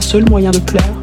seul moyen de plaire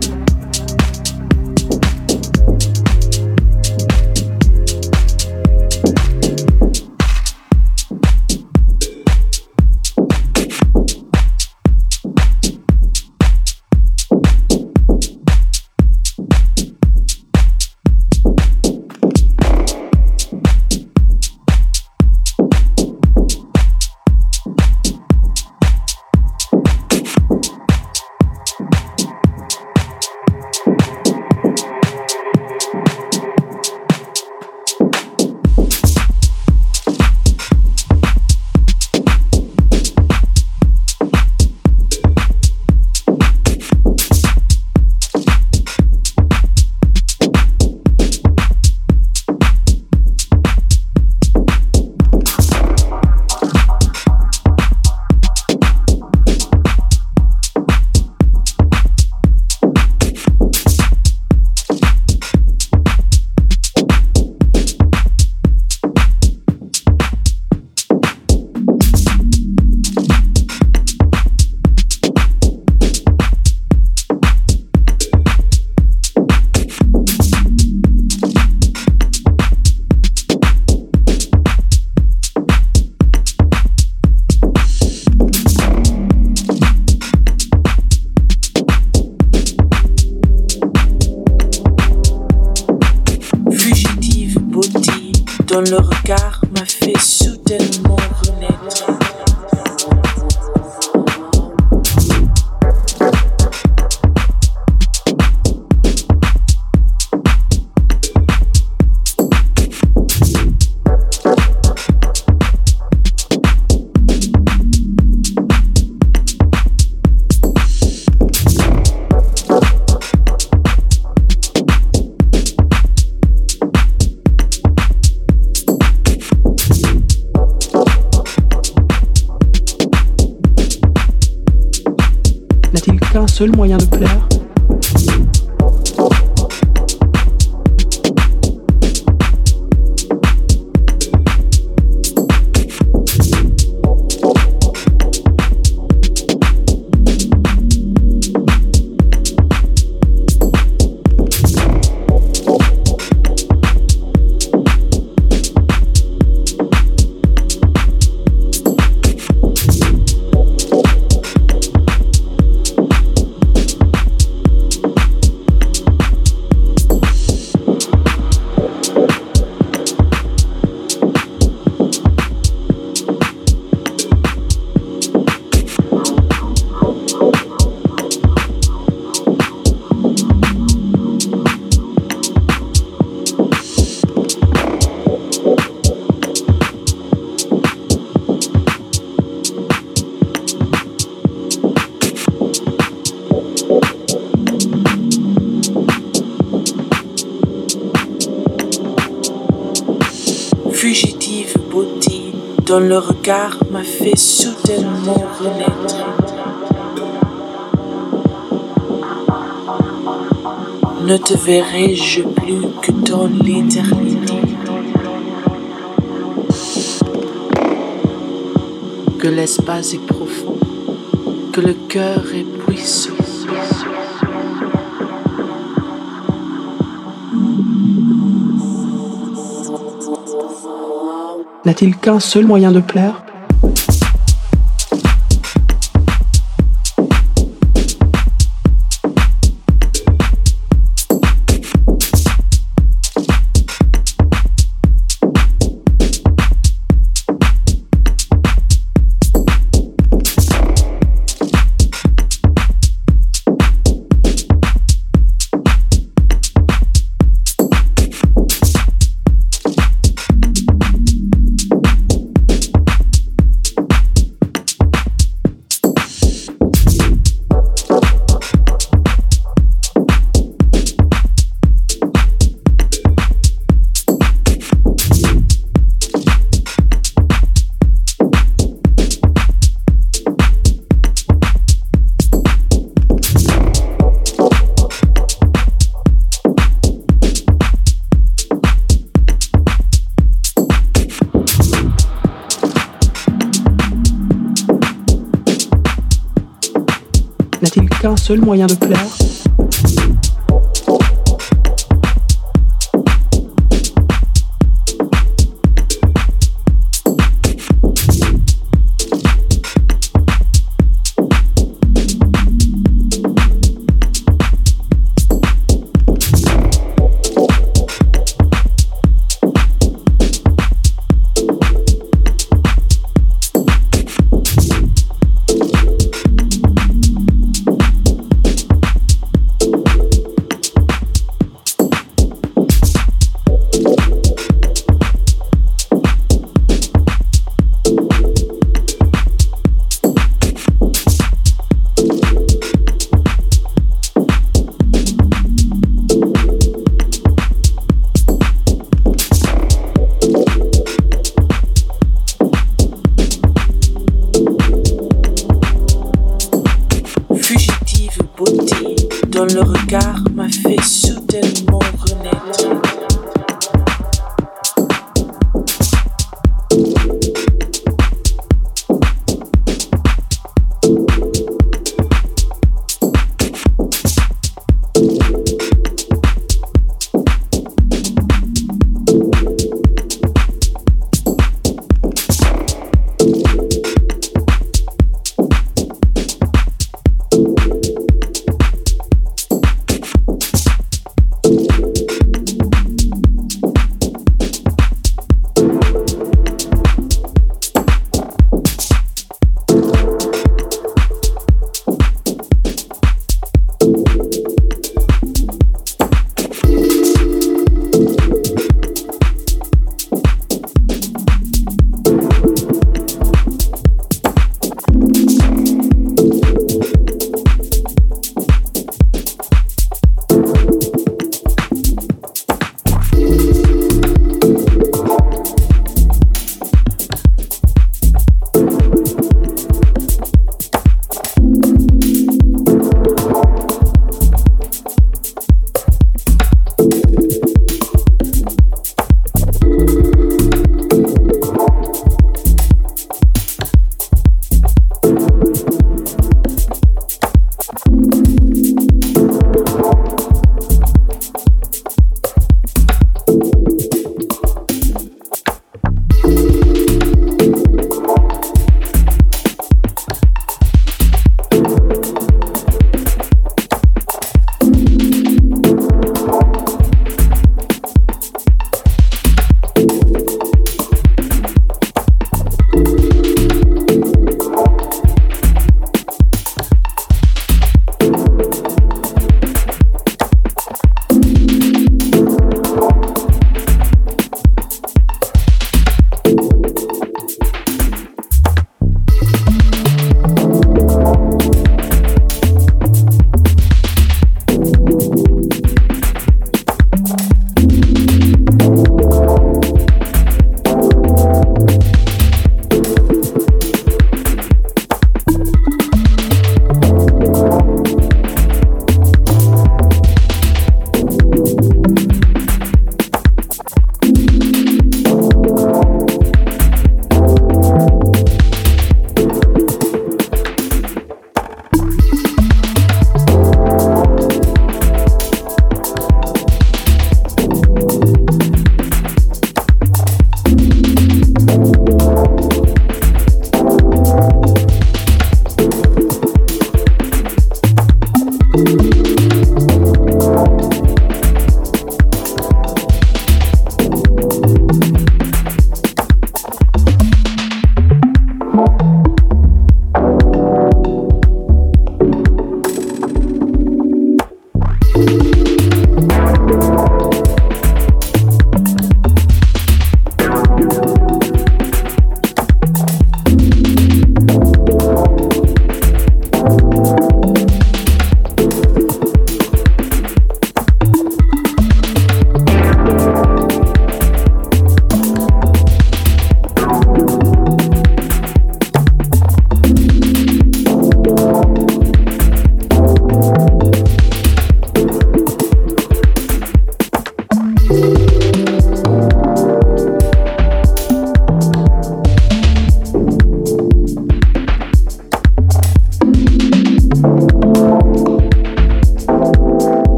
le regard m'a fait soudainement renaître. Ne te verrai-je plus que dans l'éternité? Que l'espace est profond, que le cœur est puissant. N'a-t-il qu'un seul moyen de plaire? Seul moyen de plaire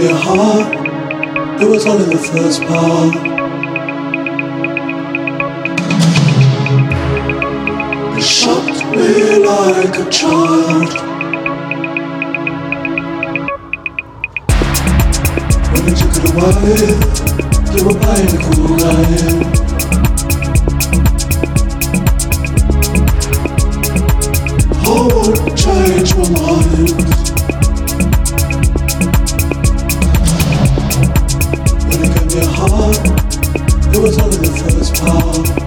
your heart. It was all in the first part. your heart. It was only the first part.